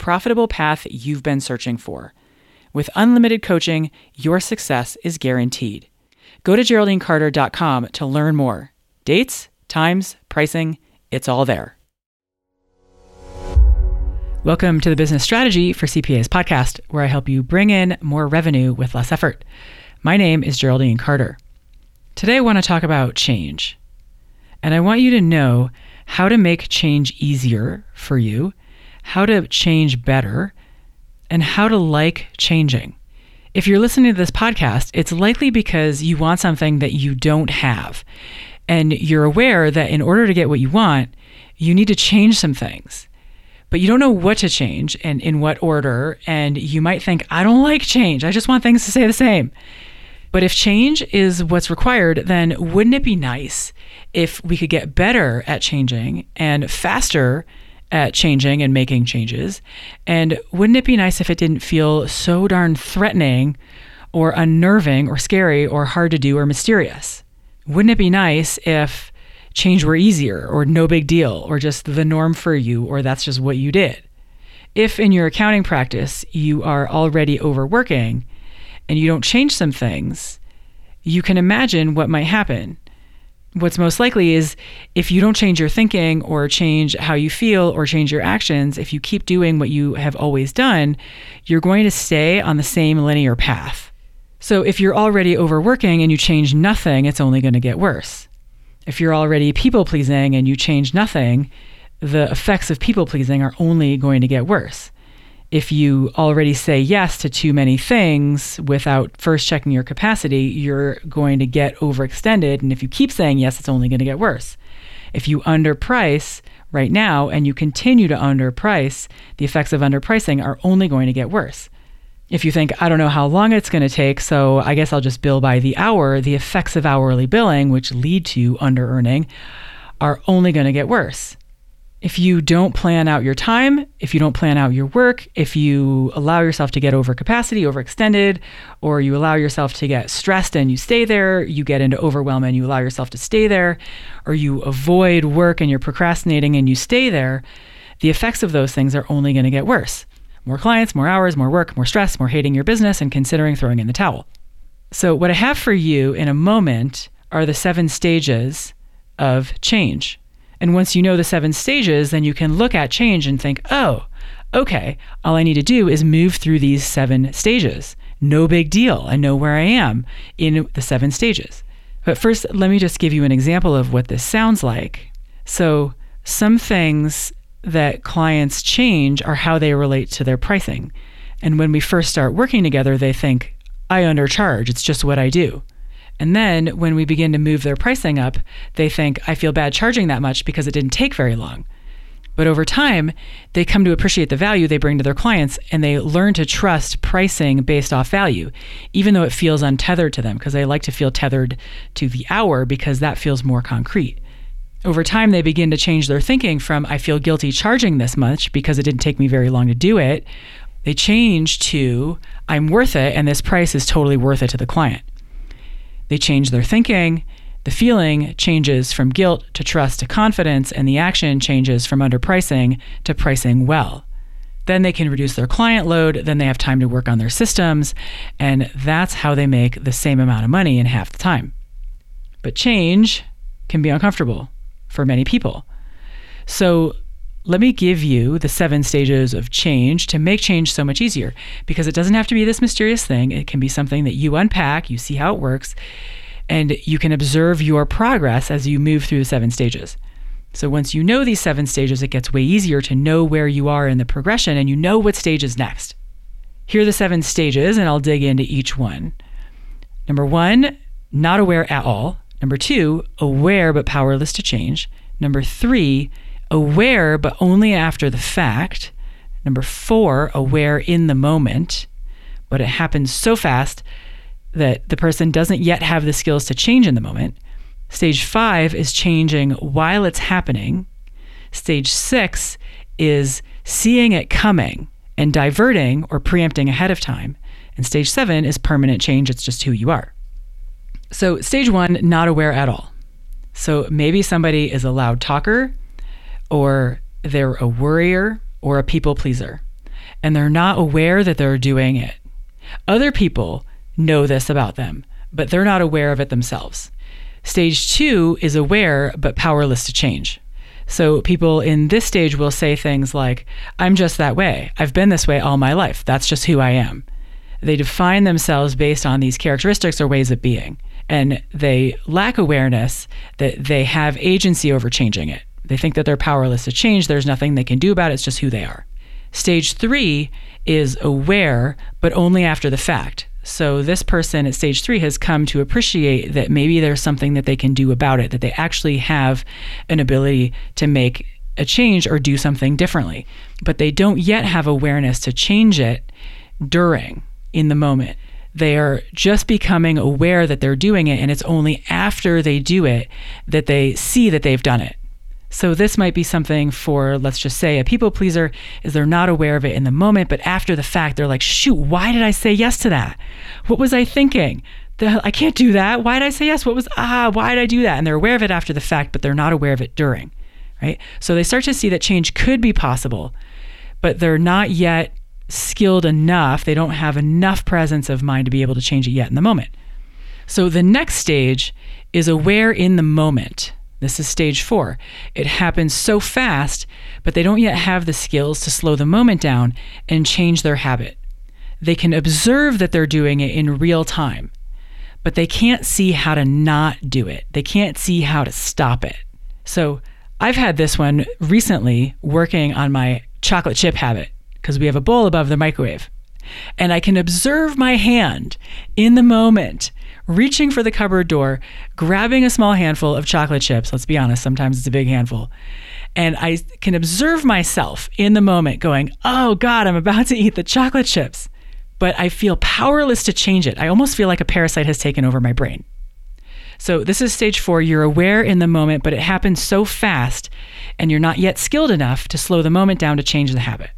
profitable path you've been searching for. With unlimited coaching, your success is guaranteed. Go to GeraldineCarter.com to learn more. Dates, times, pricing, it's all there. Welcome to the Business Strategy for CPAs podcast, where I help you bring in more revenue with less effort. My name is Geraldine Carter. Today, I want to talk about change. And I want you to know how to make change easier for you how to change better, and how to like changing. If you're listening to this podcast, it's likely because you want something that you don't have. And you're aware that in order to get what you want, you need to change some things. But you don't know what to change and in what order. And you might think, I don't like change. I just want things to stay the same. But if change is what's required, then wouldn't it be nice if we could get better at changing and faster at changing and making changes. And wouldn't it be nice if it didn't feel so darn threatening or unnerving or scary or hard to do or mysterious? Wouldn't it be nice if change were easier or no big deal or just the norm for you or that's just what you did? If in your accounting practice you are already overworking and you don't change some things, you can imagine what might happen what's most likely is if you don't change your thinking or change how you feel or change your actions, if you keep doing what you have always done, you're going to stay on the same linear path. So if you're already overworking and you change nothing, it's only going to get worse. If you're already people pleasing and you change nothing, the effects of people pleasing are only going to get worse if you already say yes to too many things without first checking your capacity, you're going to get overextended. And if you keep saying yes, it's only going to get worse. If you underprice right now and you continue to underprice, the effects of underpricing are only going to get worse. If you think, I don't know how long it's going to take, so I guess I'll just bill by the hour, the effects of hourly billing, which lead to under earning, are only going to get worse if you don't plan out your time, if you don't plan out your work, if you allow yourself to get over capacity, overextended, or you allow yourself to get stressed and you stay there, you get into overwhelm and you allow yourself to stay there, or you avoid work and you're procrastinating and you stay there, the effects of those things are only going to get worse. More clients, more hours, more work, more stress, more hating your business, and considering throwing in the towel. So, what I have for you in a moment are the seven stages of change. And once you know the seven stages, then you can look at change and think, oh, okay, all I need to do is move through these seven stages. No big deal. I know where I am in the seven stages. But first, let me just give you an example of what this sounds like. So, some things that clients change are how they relate to their pricing. And when we first start working together, they think, I undercharge. It's just what I do. And then when we begin to move their pricing up, they think, I feel bad charging that much because it didn't take very long. But over time, they come to appreciate the value they bring to their clients and they learn to trust pricing based off value, even though it feels untethered to them, because they like to feel tethered to the hour because that feels more concrete. Over time, they begin to change their thinking from, I feel guilty charging this much because it didn't take me very long to do it. They change to, I'm worth it and this price is totally worth it to the client. They change their thinking. The feeling changes from guilt to trust to confidence, and the action changes from underpricing to pricing well. Then they can reduce their client load, then they have time to work on their systems, and that's how they make the same amount of money in half the time. But change can be uncomfortable for many people. So let me give you the seven stages of change to make change so much easier because it doesn't have to be this mysterious thing. It can be something that you unpack, you see how it works, And you can observe your progress as you move through the seven stages. So once you know these seven stages, it gets way easier to know where you are in the progression and you know what stage is next. Here are the seven stages, and I'll dig into each one. Number one, not aware at all. Number two, aware but powerless to change. Number three, aware but only after the fact. Number four, aware in the moment, but it happens so fast that the person doesn't yet have the skills to change in the moment. Stage five is changing while it's happening. Stage six is seeing it coming and diverting or preempting ahead of time. And stage seven is permanent change, it's just who you are. So, stage one, not aware at all. So, maybe somebody is a loud talker, or they're a worrier, or a people pleaser, and they're not aware that they're doing it. Other people know this about them, but they're not aware of it themselves. Stage two is aware but powerless to change. So people in this stage will say things like, I'm just that way. I've been this way all my life. That's just who I am. They define themselves based on these characteristics or ways of being. And they lack awareness that they have agency over changing it. They think that they're powerless to change. There's nothing they can do about it. It's just who they are. Stage three is aware, but only after the fact. So this person at stage three has come to appreciate that maybe there's something that they can do about it, that they actually have an ability to make a change or do something differently. But they don't yet have awareness to change it during, in the moment. They are just becoming aware that they're doing it, and it's only after they do it that they see that they've done it. So this might be something for, let's just say, a people pleaser is they're not aware of it in the moment, but after the fact, they're like, shoot, why did I say yes to that? What was I thinking? The, I can't do that. Why did I say yes? What was, ah, why did I do that? And they're aware of it after the fact, but they're not aware of it during, right? So they start to see that change could be possible, but they're not yet skilled enough. They don't have enough presence of mind to be able to change it yet in the moment. So the next stage is aware in the moment. This is stage four. It happens so fast, but they don't yet have the skills to slow the moment down and change their habit. They can observe that they're doing it in real time, but they can't see how to not do it. They can't see how to stop it. So I've had this one recently working on my chocolate chip habit because we have a bowl above the microwave. And I can observe my hand in the moment reaching for the cupboard door, grabbing a small handful of chocolate chips. Let's be honest, sometimes it's a big handful. And I can observe myself in the moment going, oh God, I'm about to eat the chocolate chips. But I feel powerless to change it. I almost feel like a parasite has taken over my brain. So, this is stage four. You're aware in the moment, but it happens so fast, and you're not yet skilled enough to slow the moment down to change the habit.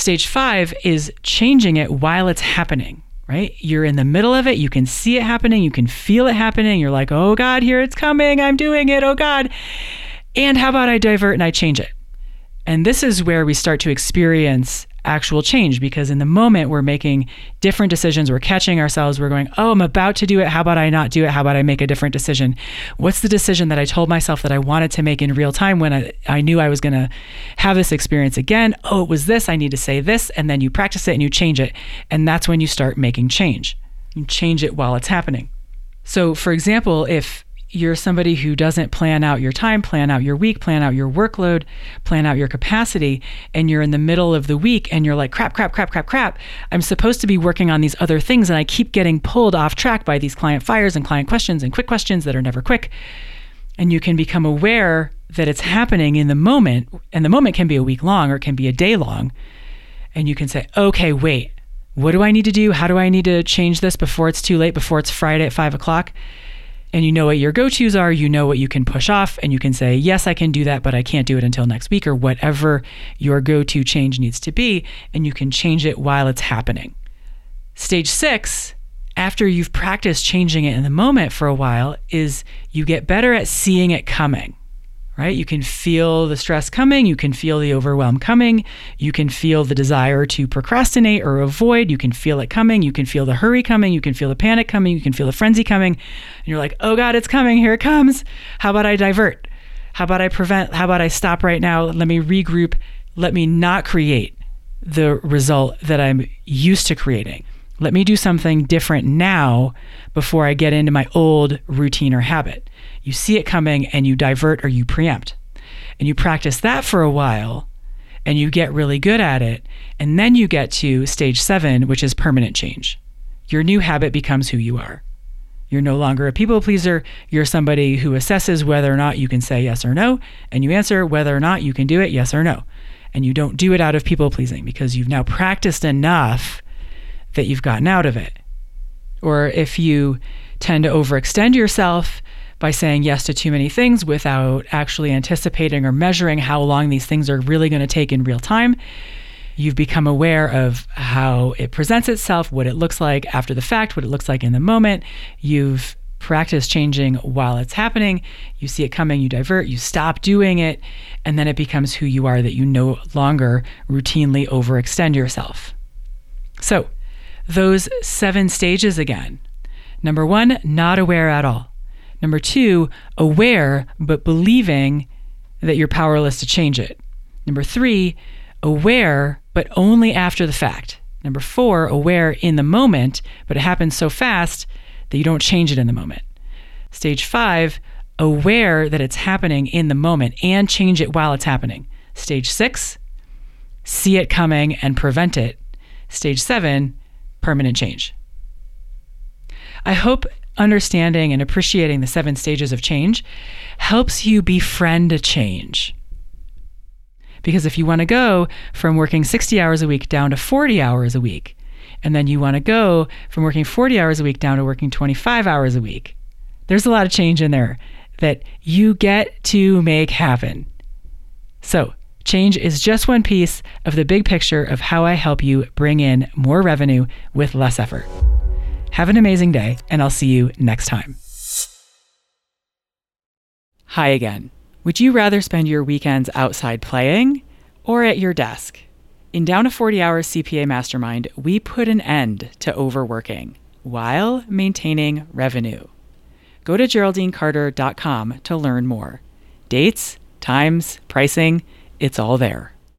Stage five is changing it while it's happening right? You're in the middle of it. You can see it happening. You can feel it happening. You're like, oh God, here it's coming. I'm doing it. Oh God. And how about I divert and I change it? And this is where we start to experience actual change because in the moment we're making different decisions. We're catching ourselves. We're going, oh, I'm about to do it. How about I not do it? How about I make a different decision? What's the decision that I told myself that I wanted to make in real time when I, I knew I was going to have this experience again? Oh, it was this. I need to say this. And then you practice it and you change it. And that's when you start making change. You change it while it's happening. So, for example, if you're somebody who doesn't plan out your time, plan out your week, plan out your workload, plan out your capacity, and you're in the middle of the week and you're like, crap, crap, crap, crap, crap. I'm supposed to be working on these other things, and I keep getting pulled off track by these client fires and client questions and quick questions that are never quick. And you can become aware that it's happening in the moment, and the moment can be a week long or it can be a day long. And you can say, okay, wait, what do I need to do? How do I need to change this before it's too late, before it's Friday at five o'clock? And you know what your go tos are, you know what you can push off, and you can say, Yes, I can do that, but I can't do it until next week, or whatever your go to change needs to be, and you can change it while it's happening. Stage six, after you've practiced changing it in the moment for a while, is you get better at seeing it coming right? You can feel the stress coming, you can feel the overwhelm coming, you can feel the desire to procrastinate or avoid, you can feel it coming, you can feel the hurry coming, you can feel the panic coming, you can feel the frenzy coming, and you're like, "Oh god, it's coming, here it comes. How about I divert? How about I prevent? How about I stop right now? Let me regroup. Let me not create the result that I'm used to creating." Let me do something different now before I get into my old routine or habit. You see it coming and you divert or you preempt. And you practice that for a while and you get really good at it. And then you get to stage seven, which is permanent change. Your new habit becomes who you are. You're no longer a people pleaser. You're somebody who assesses whether or not you can say yes or no, and you answer whether or not you can do it yes or no. And you don't do it out of people pleasing because you've now practiced enough that you've gotten out of it. Or if you tend to overextend yourself by saying yes to too many things without actually anticipating or measuring how long these things are really going to take in real time, You've become aware of how it presents itself, what it looks like after the fact, what it looks like in the moment. You've practiced changing while it's happening. You see it coming, you divert, you stop doing it, and then it becomes who you are that you no longer routinely overextend yourself. So, those seven stages again. Number one, not aware at all. Number two, aware but believing that you're powerless to change it. Number three, aware, but only after the fact. Number four, aware in the moment, but it happens so fast that you don't change it in the moment. Stage five, aware that it's happening in the moment and change it while it's happening. Stage six, see it coming and prevent it. Stage seven, permanent change. I hope understanding and appreciating the seven stages of change helps you befriend a change. Because if you want to go from working 60 hours a week down to 40 hours a week, and then you want to go from working 40 hours a week down to working 25 hours a week, there's a lot of change in there that you get to make happen. So, change is just one piece of the big picture of how I help you bring in more revenue with less effort. Have an amazing day, and I'll see you next time. Hi again. Would you rather spend your weekends outside playing or at your desk? In Down to 40 Hours CPA Mastermind, we put an end to overworking while maintaining revenue. Go to GeraldineCarter.com to learn more. Dates, times, pricing, it's all there.